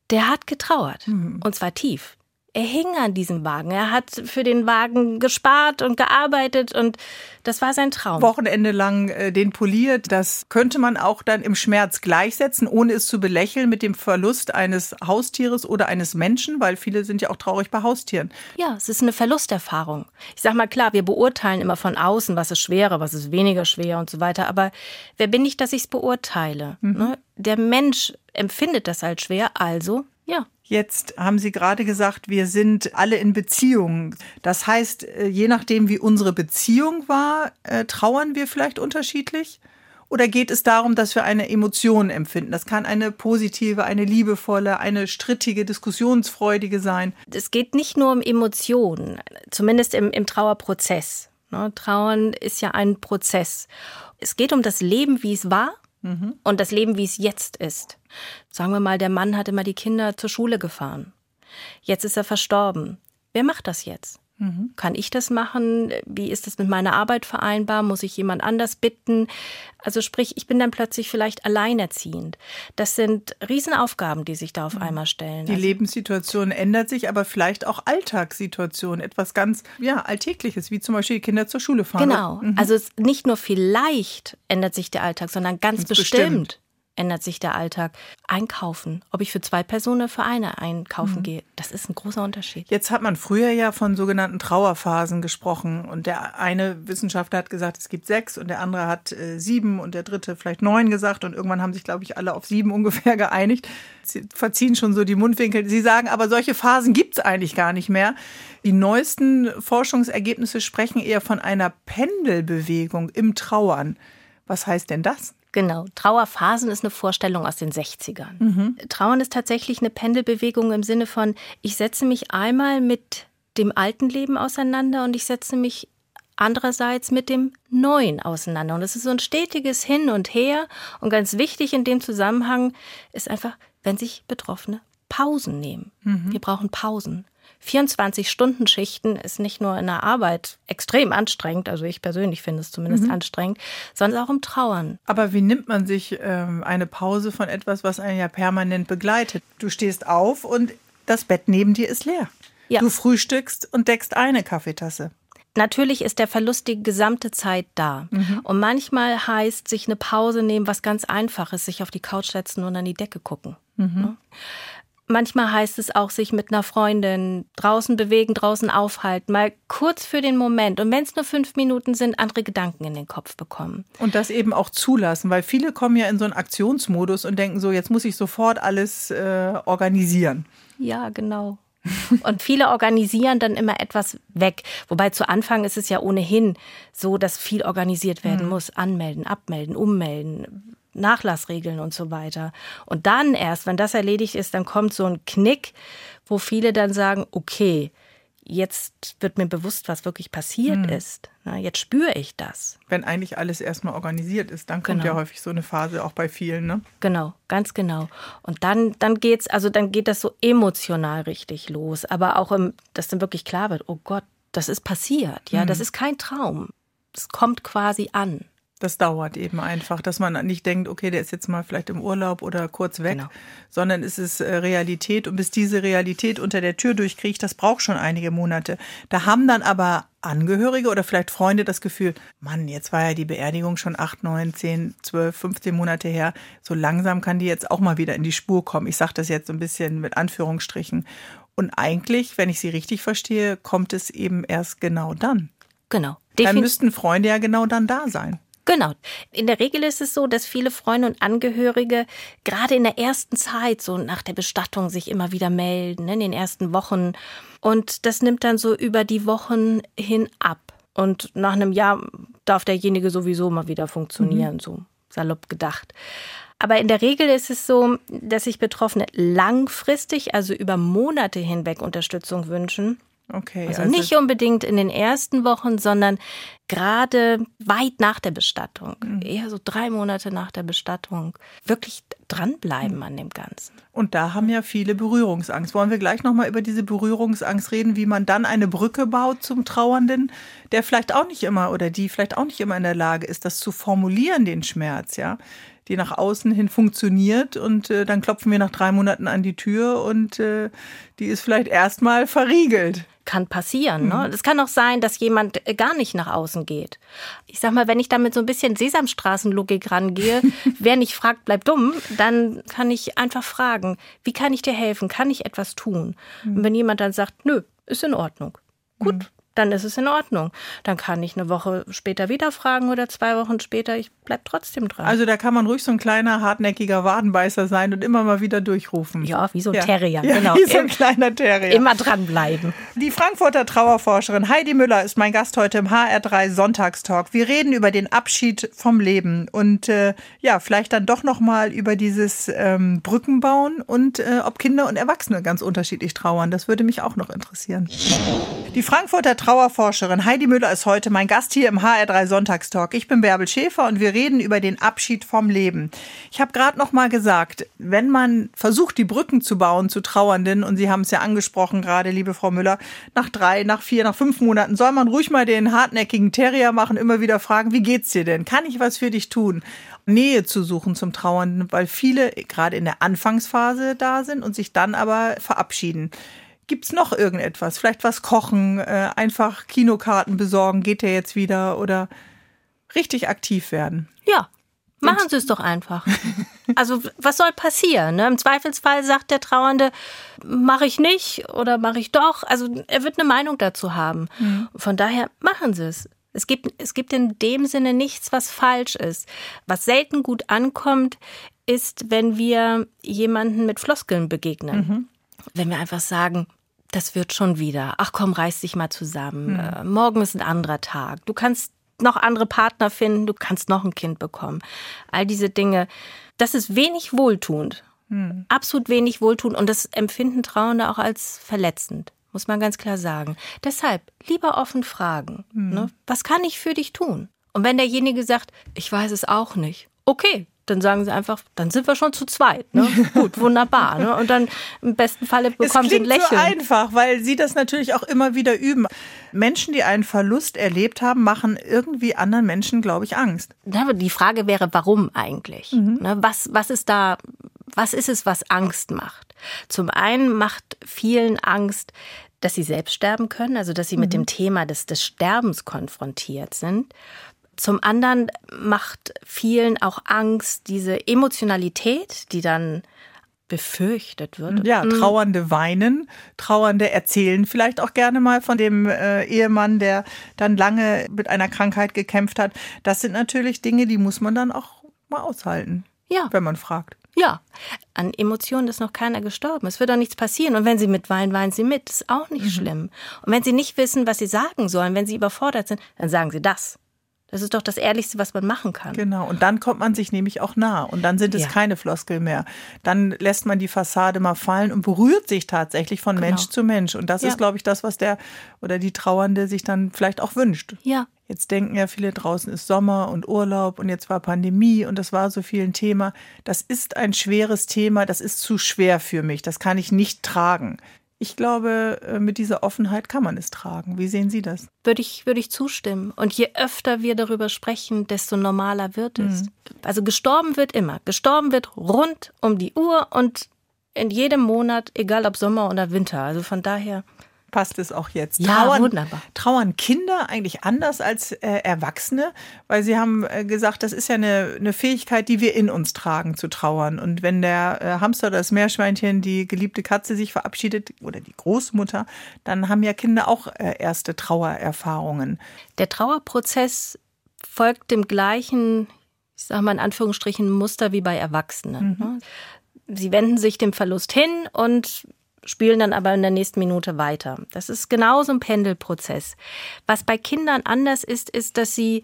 Der hat getrauert. Mhm. Und zwar tief er hing an diesem Wagen. Er hat für den Wagen gespart und gearbeitet und das war sein Traum. Wochenende lang äh, den poliert. Das könnte man auch dann im Schmerz gleichsetzen, ohne es zu belächeln mit dem Verlust eines Haustieres oder eines Menschen, weil viele sind ja auch traurig bei Haustieren. Ja, es ist eine Verlusterfahrung. Ich sag mal klar, wir beurteilen immer von außen, was ist schwerer, was ist weniger schwer und so weiter. Aber wer bin ich, dass ich es beurteile? Mhm. Ne? Der Mensch empfindet das als schwer, also Jetzt haben Sie gerade gesagt, wir sind alle in Beziehungen. Das heißt, äh, je nachdem, wie unsere Beziehung war, äh, trauern wir vielleicht unterschiedlich? Oder geht es darum, dass wir eine Emotion empfinden? Das kann eine positive, eine liebevolle, eine strittige, diskussionsfreudige sein. Es geht nicht nur um Emotionen, zumindest im, im Trauerprozess. Ne? Trauern ist ja ein Prozess. Es geht um das Leben, wie es war Und das Leben, wie es jetzt ist. Sagen wir mal, der Mann hat immer die Kinder zur Schule gefahren. Jetzt ist er verstorben. Wer macht das jetzt? Mhm. Kann ich das machen? Wie ist das mit meiner Arbeit vereinbar? Muss ich jemand anders bitten? Also sprich, ich bin dann plötzlich vielleicht alleinerziehend. Das sind Riesenaufgaben, die sich da auf mhm. einmal stellen. Die also, Lebenssituation ändert sich, aber vielleicht auch Alltagssituation, etwas ganz ja, Alltägliches, wie zum Beispiel Kinder zur Schule fahren. Genau. Mhm. Also nicht nur vielleicht ändert sich der Alltag, sondern ganz, ganz bestimmt. bestimmt ändert sich der Alltag. Einkaufen, ob ich für zwei Personen oder für eine einkaufen mhm. gehe, das ist ein großer Unterschied. Jetzt hat man früher ja von sogenannten Trauerphasen gesprochen und der eine Wissenschaftler hat gesagt, es gibt sechs und der andere hat äh, sieben und der dritte vielleicht neun gesagt und irgendwann haben sich, glaube ich, alle auf sieben ungefähr geeinigt. Sie verziehen schon so die Mundwinkel. Sie sagen, aber solche Phasen gibt es eigentlich gar nicht mehr. Die neuesten Forschungsergebnisse sprechen eher von einer Pendelbewegung im Trauern. Was heißt denn das? Genau. Trauerphasen ist eine Vorstellung aus den 60ern. Mhm. Trauern ist tatsächlich eine Pendelbewegung im Sinne von, ich setze mich einmal mit dem alten Leben auseinander und ich setze mich andererseits mit dem Neuen auseinander. Und es ist so ein stetiges Hin und Her. Und ganz wichtig in dem Zusammenhang ist einfach, wenn sich Betroffene Pausen nehmen. Mhm. Wir brauchen Pausen. 24-Stunden-Schichten ist nicht nur in der Arbeit extrem anstrengend, also ich persönlich finde es zumindest mhm. anstrengend, sondern auch im Trauern. Aber wie nimmt man sich ähm, eine Pause von etwas, was einen ja permanent begleitet? Du stehst auf und das Bett neben dir ist leer. Ja. Du frühstückst und deckst eine Kaffeetasse. Natürlich ist der Verlust die gesamte Zeit da. Mhm. Und manchmal heißt sich eine Pause nehmen, was ganz einfaches, sich auf die Couch setzen und an die Decke gucken. Mhm. Manchmal heißt es auch, sich mit einer Freundin draußen bewegen, draußen aufhalten, mal kurz für den Moment und wenn es nur fünf Minuten sind, andere Gedanken in den Kopf bekommen. Und das eben auch zulassen, weil viele kommen ja in so einen Aktionsmodus und denken so, jetzt muss ich sofort alles äh, organisieren. Ja, genau. Und viele organisieren dann immer etwas weg. Wobei zu Anfang ist es ja ohnehin so, dass viel organisiert werden mhm. muss. Anmelden, abmelden, ummelden, Nachlassregeln und so weiter. Und dann erst, wenn das erledigt ist, dann kommt so ein Knick, wo viele dann sagen, okay, jetzt wird mir bewusst, was wirklich passiert hm. ist. Na, jetzt spüre ich das. Wenn eigentlich alles erstmal organisiert ist, dann kommt genau. ja häufig so eine Phase auch bei vielen, ne? Genau, ganz genau. Und dann, dann geht's, also dann geht das so emotional richtig los. Aber auch im, dass dann wirklich klar wird, oh Gott, das ist passiert. Ja, hm. das ist kein Traum. Es kommt quasi an. Das dauert eben einfach, dass man nicht denkt, okay, der ist jetzt mal vielleicht im Urlaub oder kurz weg, genau. sondern es ist äh, Realität und bis diese Realität unter der Tür durchkriegt, das braucht schon einige Monate. Da haben dann aber Angehörige oder vielleicht Freunde das Gefühl, Mann, jetzt war ja die Beerdigung schon acht, neun, zehn, zwölf, 15 Monate her. So langsam kann die jetzt auch mal wieder in die Spur kommen. Ich sage das jetzt so ein bisschen mit Anführungsstrichen. Und eigentlich, wenn ich sie richtig verstehe, kommt es eben erst genau dann. Genau. Dann müssten Freunde ja genau dann da sein. Genau. In der Regel ist es so, dass viele Freunde und Angehörige gerade in der ersten Zeit, so nach der Bestattung, sich immer wieder melden, ne, in den ersten Wochen. Und das nimmt dann so über die Wochen hin ab. Und nach einem Jahr darf derjenige sowieso mal wieder funktionieren, mhm. so salopp gedacht. Aber in der Regel ist es so, dass sich Betroffene langfristig, also über Monate hinweg Unterstützung wünschen Okay. Also, also, nicht unbedingt in den ersten Wochen, sondern gerade weit nach der Bestattung, mhm. eher so drei Monate nach der Bestattung, wirklich dranbleiben mhm. an dem Ganzen. Und da haben ja viele Berührungsangst. Wollen wir gleich nochmal über diese Berührungsangst reden, wie man dann eine Brücke baut zum Trauernden, der vielleicht auch nicht immer oder die vielleicht auch nicht immer in der Lage ist, das zu formulieren, den Schmerz, ja? Die nach außen hin funktioniert und äh, dann klopfen wir nach drei Monaten an die Tür und äh, die ist vielleicht erstmal verriegelt kann passieren. Ne? Es mhm. kann auch sein, dass jemand äh, gar nicht nach außen geht. Ich sag mal, wenn ich da mit so ein bisschen Sesamstraßenlogik rangehe, wer nicht fragt, bleibt dumm, dann kann ich einfach fragen, wie kann ich dir helfen? Kann ich etwas tun? Und wenn jemand dann sagt, nö, ist in Ordnung. Gut, mhm dann ist es in Ordnung. Dann kann ich eine Woche später wieder fragen oder zwei Wochen später, ich bleibe trotzdem dran. Also da kann man ruhig so ein kleiner, hartnäckiger Wadenbeißer sein und immer mal wieder durchrufen. Ja, wie so ein ja. Terrier, ja, genau. Wie so ein kleiner Terrier. Immer dranbleiben. Die Frankfurter Trauerforscherin Heidi Müller ist mein Gast heute im HR3 Sonntagstalk. Wir reden über den Abschied vom Leben und äh, ja, vielleicht dann doch nochmal über dieses ähm, Brückenbauen und äh, ob Kinder und Erwachsene ganz unterschiedlich trauern. Das würde mich auch noch interessieren. Die Frankfurter Trauerforscherin Heidi Müller ist heute mein Gast hier im HR3 Sonntagstalk. Ich bin Bärbel Schäfer und wir reden über den Abschied vom Leben. Ich habe gerade noch mal gesagt, wenn man versucht, die Brücken zu bauen zu Trauernden, und Sie haben es ja angesprochen gerade, liebe Frau Müller, nach drei, nach vier, nach fünf Monaten soll man ruhig mal den hartnäckigen Terrier machen, immer wieder fragen, wie geht's dir denn? Kann ich was für dich tun? Nähe zu suchen zum Trauernden, weil viele gerade in der Anfangsphase da sind und sich dann aber verabschieden. Gibt's noch irgendetwas? Vielleicht was kochen, äh, einfach Kinokarten besorgen, geht der jetzt wieder oder richtig aktiv werden? Ja, Machen Sie es doch einfach. Also was soll passieren? Ne? Im Zweifelsfall sagt der Trauernde, mache ich nicht oder mache ich doch. Also er wird eine Meinung dazu haben. Mhm. Von daher machen Sie es. Es gibt, es gibt in dem Sinne nichts, was falsch ist. Was selten gut ankommt, ist, wenn wir jemanden mit Floskeln begegnen. Mhm. Wenn wir einfach sagen, das wird schon wieder. Ach komm, reiß dich mal zusammen. Hm. morgen ist ein anderer Tag. Du kannst noch andere Partner finden, du kannst noch ein Kind bekommen. All diese Dinge, das ist wenig wohltuend. Hm. Absolut wenig wohltuend und das empfinden Trauernde auch als verletzend. muss man ganz klar sagen. Deshalb lieber offen fragen. Mhm. Ne? Was kann ich für dich tun? Und wenn derjenige sagt, ich weiß es auch nicht, okay, dann sagen sie einfach, dann sind wir schon zu zweit. Ne? Gut, wunderbar. Ne? Und dann im besten Falle bekommen sie ein Lächeln. So einfach, weil sie das natürlich auch immer wieder üben. Menschen, die einen Verlust erlebt haben, machen irgendwie anderen Menschen, glaube ich, Angst. Die Frage wäre, warum eigentlich? Mhm. Ne? Was, was ist da, was ist es, was Angst macht? Zum einen macht vielen Angst, dass sie selbst sterben können, also dass sie mhm. mit dem Thema des, des Sterbens konfrontiert sind. Zum anderen macht vielen auch Angst diese Emotionalität, die dann befürchtet wird. Ja, mhm. Trauernde weinen, Trauernde erzählen vielleicht auch gerne mal von dem äh, Ehemann, der dann lange mit einer Krankheit gekämpft hat. Das sind natürlich Dinge, die muss man dann auch mal aushalten. Ja. Wenn man fragt. Ja, an Emotionen ist noch keiner gestorben. Es wird auch nichts passieren. Und wenn sie mitweinen, weinen sie mit. Das ist auch nicht mhm. schlimm. Und wenn sie nicht wissen, was sie sagen sollen, wenn sie überfordert sind, dann sagen sie das. Das ist doch das Ehrlichste, was man machen kann. Genau. Und dann kommt man sich nämlich auch nah. Und dann sind es ja. keine Floskel mehr. Dann lässt man die Fassade mal fallen und berührt sich tatsächlich von genau. Mensch zu Mensch. Und das ja. ist, glaube ich, das, was der oder die Trauernde sich dann vielleicht auch wünscht. Ja. Jetzt denken ja viele, draußen ist Sommer und Urlaub und jetzt war Pandemie und das war so viel ein Thema. Das ist ein schweres Thema, das ist zu schwer für mich, das kann ich nicht tragen. Ich glaube, äh, mit dieser Offenheit kann man es tragen. Wie sehen Sie das? Würde ich, würde ich zustimmen. Und je öfter wir darüber sprechen, desto normaler wird es. Mhm. Also gestorben wird immer. Gestorben wird rund um die Uhr und in jedem Monat, egal ob Sommer oder Winter. Also von daher passt es auch jetzt. Ja, trauern, wunderbar. Trauern Kinder eigentlich anders als äh, Erwachsene? Weil Sie haben äh, gesagt, das ist ja eine, eine Fähigkeit, die wir in uns tragen, zu trauern. Und wenn der äh, Hamster oder das Meerschweinchen, die geliebte Katze sich verabschiedet oder die Großmutter, dann haben ja Kinder auch äh, erste Trauererfahrungen. Der Trauerprozess folgt dem gleichen, ich sage mal in Anführungsstrichen, Muster wie bei Erwachsenen. Mhm. Ne? Sie wenden sich dem Verlust hin und spielen dann aber in der nächsten Minute weiter. Das ist genauso ein Pendelprozess. Was bei Kindern anders ist, ist, dass sie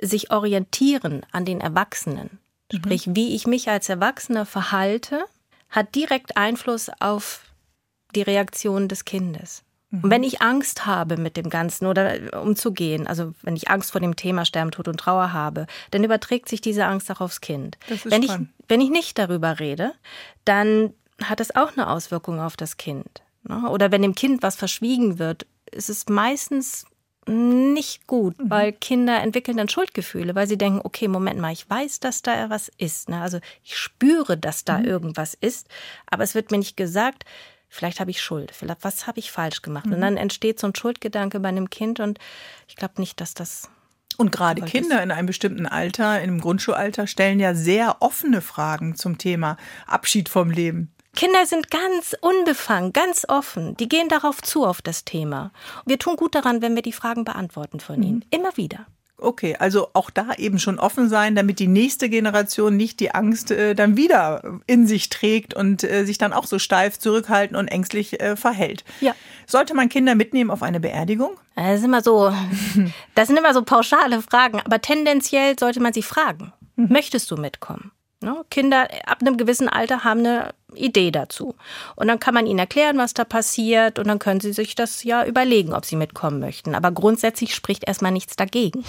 sich orientieren an den Erwachsenen. Mhm. Sprich, wie ich mich als Erwachsener verhalte, hat direkt Einfluss auf die Reaktion des Kindes. Und mhm. wenn ich Angst habe mit dem Ganzen oder umzugehen, also wenn ich Angst vor dem Thema Sterben, Tod und Trauer habe, dann überträgt sich diese Angst auch aufs Kind. wenn, ich, wenn ich nicht darüber rede, dann hat es auch eine Auswirkung auf das Kind. Ne? Oder wenn dem Kind was verschwiegen wird, ist es meistens nicht gut, mhm. weil Kinder entwickeln dann Schuldgefühle, weil sie denken, okay, Moment mal, ich weiß, dass da was ist. Ne? Also ich spüre, dass da mhm. irgendwas ist, aber es wird mir nicht gesagt, vielleicht habe ich Schuld, vielleicht was habe ich falsch gemacht. Mhm. Und dann entsteht so ein Schuldgedanke bei einem Kind und ich glaube nicht, dass das und gerade Kinder in einem bestimmten Alter, in einem Grundschulalter, stellen ja sehr offene Fragen zum Thema Abschied vom Leben. Kinder sind ganz unbefangen, ganz offen. Die gehen darauf zu, auf das Thema. Wir tun gut daran, wenn wir die Fragen beantworten von ihnen. Mhm. Immer wieder. Okay, also auch da eben schon offen sein, damit die nächste Generation nicht die Angst äh, dann wieder in sich trägt und äh, sich dann auch so steif zurückhalten und ängstlich äh, verhält. Ja. Sollte man Kinder mitnehmen auf eine Beerdigung? Das ist immer so, das sind immer so pauschale Fragen, aber tendenziell sollte man sie fragen. Mhm. Möchtest du mitkommen? Ne? Kinder ab einem gewissen Alter haben eine Idee dazu. Und dann kann man ihnen erklären, was da passiert und dann können sie sich das ja überlegen, ob sie mitkommen möchten. Aber grundsätzlich spricht erstmal nichts dagegen.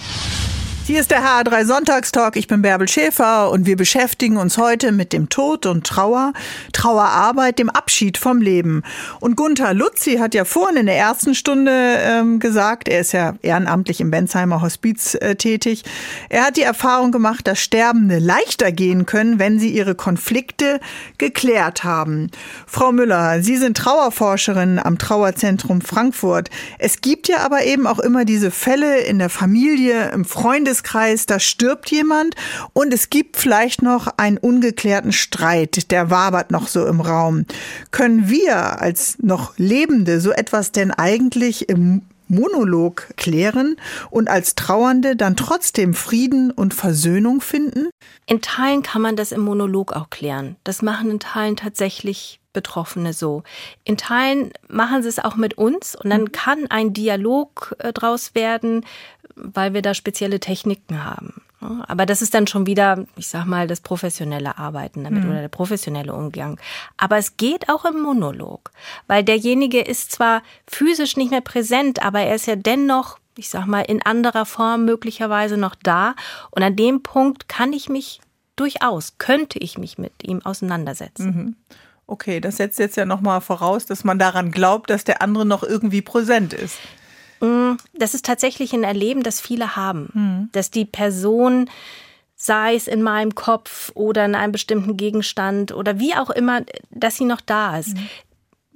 Hier ist der HR3 Sonntagstalk. Ich bin Bärbel Schäfer und wir beschäftigen uns heute mit dem Tod und Trauer, Trauerarbeit, dem Abschied vom Leben. Und Gunther Lutzi hat ja vorhin in der ersten Stunde ähm, gesagt, er ist ja ehrenamtlich im Benzheimer Hospiz äh, tätig. Er hat die Erfahrung gemacht, dass Sterbende leichter gehen können, wenn sie ihre Konflikte geklärt haben. Frau Müller, Sie sind Trauerforscherin am Trauerzentrum Frankfurt. Es gibt ja aber eben auch immer diese Fälle in der Familie, im Freundes Freundeskreis, da stirbt jemand und es gibt vielleicht noch einen ungeklärten Streit, der wabert noch so im Raum. Können wir als noch Lebende so etwas denn eigentlich im Monolog klären und als Trauernde dann trotzdem Frieden und Versöhnung finden? In Teilen kann man das im Monolog auch klären. Das machen in Teilen tatsächlich Betroffene so. In Teilen machen sie es auch mit uns und dann mhm. kann ein Dialog äh, draus werden, weil wir da spezielle Techniken haben. Aber das ist dann schon wieder, ich sag mal, das professionelle Arbeiten damit mhm. oder der professionelle Umgang. Aber es geht auch im Monolog, weil derjenige ist zwar physisch nicht mehr präsent, aber er ist ja dennoch, ich sag mal, in anderer Form möglicherweise noch da. Und an dem Punkt kann ich mich durchaus, könnte ich mich mit ihm auseinandersetzen. Mhm. Okay, das setzt jetzt ja nochmal voraus, dass man daran glaubt, dass der andere noch irgendwie präsent ist. Das ist tatsächlich ein Erleben, das viele haben. Mhm. Dass die Person, sei es in meinem Kopf oder in einem bestimmten Gegenstand oder wie auch immer, dass sie noch da ist. Mhm.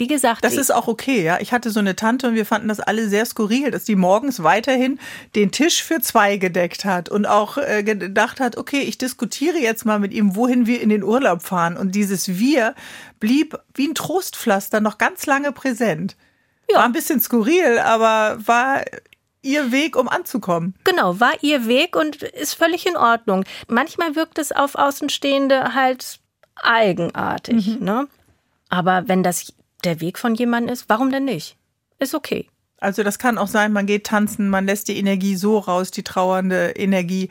Wie gesagt. Das ist auch okay, ja. Ich hatte so eine Tante und wir fanden das alle sehr skurril, dass die morgens weiterhin den Tisch für zwei gedeckt hat und auch äh, gedacht hat, okay, ich diskutiere jetzt mal mit ihm, wohin wir in den Urlaub fahren. Und dieses Wir blieb wie ein Trostpflaster noch ganz lange präsent. Ja. War ein bisschen skurril, aber war ihr Weg, um anzukommen. Genau, war ihr Weg und ist völlig in Ordnung. Manchmal wirkt es auf Außenstehende halt eigenartig. Mhm. Ne? Aber wenn das der Weg von jemandem ist, warum denn nicht? Ist okay. Also das kann auch sein, man geht tanzen, man lässt die Energie so raus, die trauernde Energie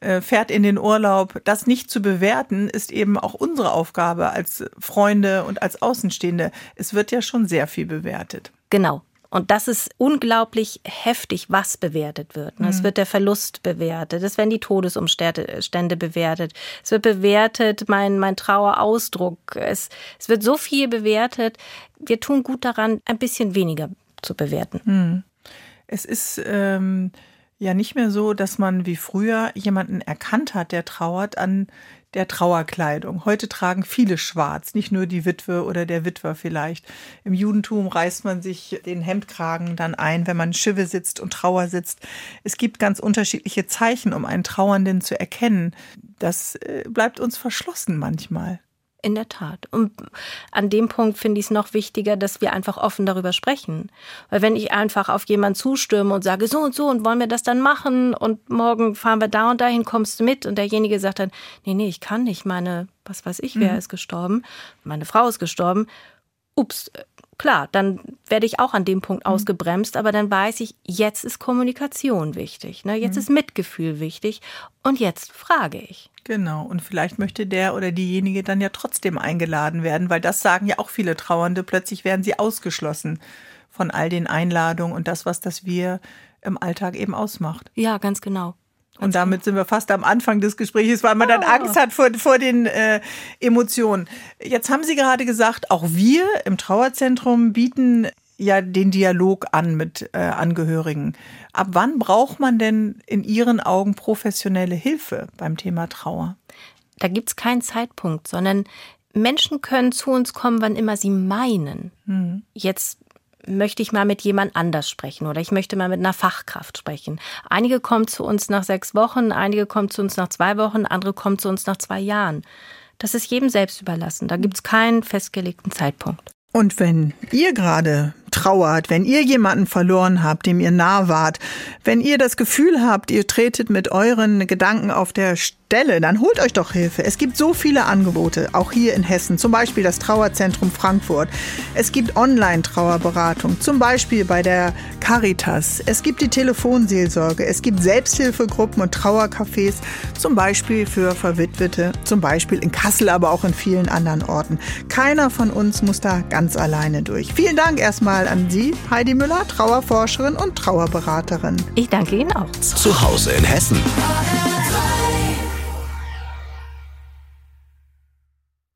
äh, fährt in den Urlaub. Das nicht zu bewerten, ist eben auch unsere Aufgabe als Freunde und als Außenstehende. Es wird ja schon sehr viel bewertet. Genau. Und das ist unglaublich heftig, was bewertet wird. Mhm. Es wird der Verlust bewertet, es werden die Todesumstände bewertet, es wird bewertet mein, mein Trauerausdruck, es, es wird so viel bewertet. Wir tun gut daran, ein bisschen weniger zu bewerten. Mhm. Es ist ähm, ja nicht mehr so, dass man wie früher jemanden erkannt hat, der trauert an der Trauerkleidung. Heute tragen viele schwarz, nicht nur die Witwe oder der Witwer vielleicht. Im Judentum reißt man sich den Hemdkragen dann ein, wenn man Schive sitzt und Trauer sitzt. Es gibt ganz unterschiedliche Zeichen, um einen Trauernden zu erkennen. Das äh, bleibt uns verschlossen manchmal. In der Tat. Und an dem Punkt finde ich es noch wichtiger, dass wir einfach offen darüber sprechen. Weil wenn ich einfach auf jemanden zustürme und sage, so und so, und wollen wir das dann machen und morgen fahren wir da und dahin, kommst du mit? Und derjenige sagt dann, nee, nee, ich kann nicht, meine, was weiß ich, wer mhm. ist gestorben, meine Frau ist gestorben. Ups, klar, dann werde ich auch an dem Punkt mhm. ausgebremst, aber dann weiß ich, jetzt ist Kommunikation wichtig, ne? jetzt mhm. ist Mitgefühl wichtig und jetzt frage ich. Genau, und vielleicht möchte der oder diejenige dann ja trotzdem eingeladen werden, weil das sagen ja auch viele Trauernde, plötzlich werden sie ausgeschlossen von all den Einladungen und das, was das Wir im Alltag eben ausmacht. Ja, ganz genau. Und damit sind wir fast am Anfang des Gesprächs, weil man dann ah. Angst hat vor, vor den äh, Emotionen. Jetzt haben Sie gerade gesagt, auch wir im Trauerzentrum bieten ja den Dialog an mit äh, Angehörigen. Ab wann braucht man denn in Ihren Augen professionelle Hilfe beim Thema Trauer? Da gibt es keinen Zeitpunkt, sondern Menschen können zu uns kommen, wann immer sie meinen. Hm. Jetzt möchte ich mal mit jemand anders sprechen oder ich möchte mal mit einer Fachkraft sprechen. Einige kommen zu uns nach sechs Wochen, einige kommen zu uns nach zwei Wochen, andere kommen zu uns nach zwei Jahren. Das ist jedem selbst überlassen. Da gibt es keinen festgelegten Zeitpunkt. Und wenn ihr gerade trauert, wenn ihr jemanden verloren habt, dem ihr nah wart, wenn ihr das Gefühl habt, ihr tretet mit euren Gedanken auf der Stelle, dann holt euch doch Hilfe. Es gibt so viele Angebote, auch hier in Hessen, zum Beispiel das Trauerzentrum Frankfurt. Es gibt Online-Trauerberatung, zum Beispiel bei der Caritas. Es gibt die Telefonseelsorge. Es gibt Selbsthilfegruppen und Trauercafés, zum Beispiel für Verwitwete, zum Beispiel in Kassel, aber auch in vielen anderen Orten. Keiner von uns muss da ganz alleine durch. Vielen Dank erstmal nochmal an Sie, Heidi Müller, Trauerforscherin und Trauerberaterin. Ich danke Ihnen auch. Zu Hause in Hessen.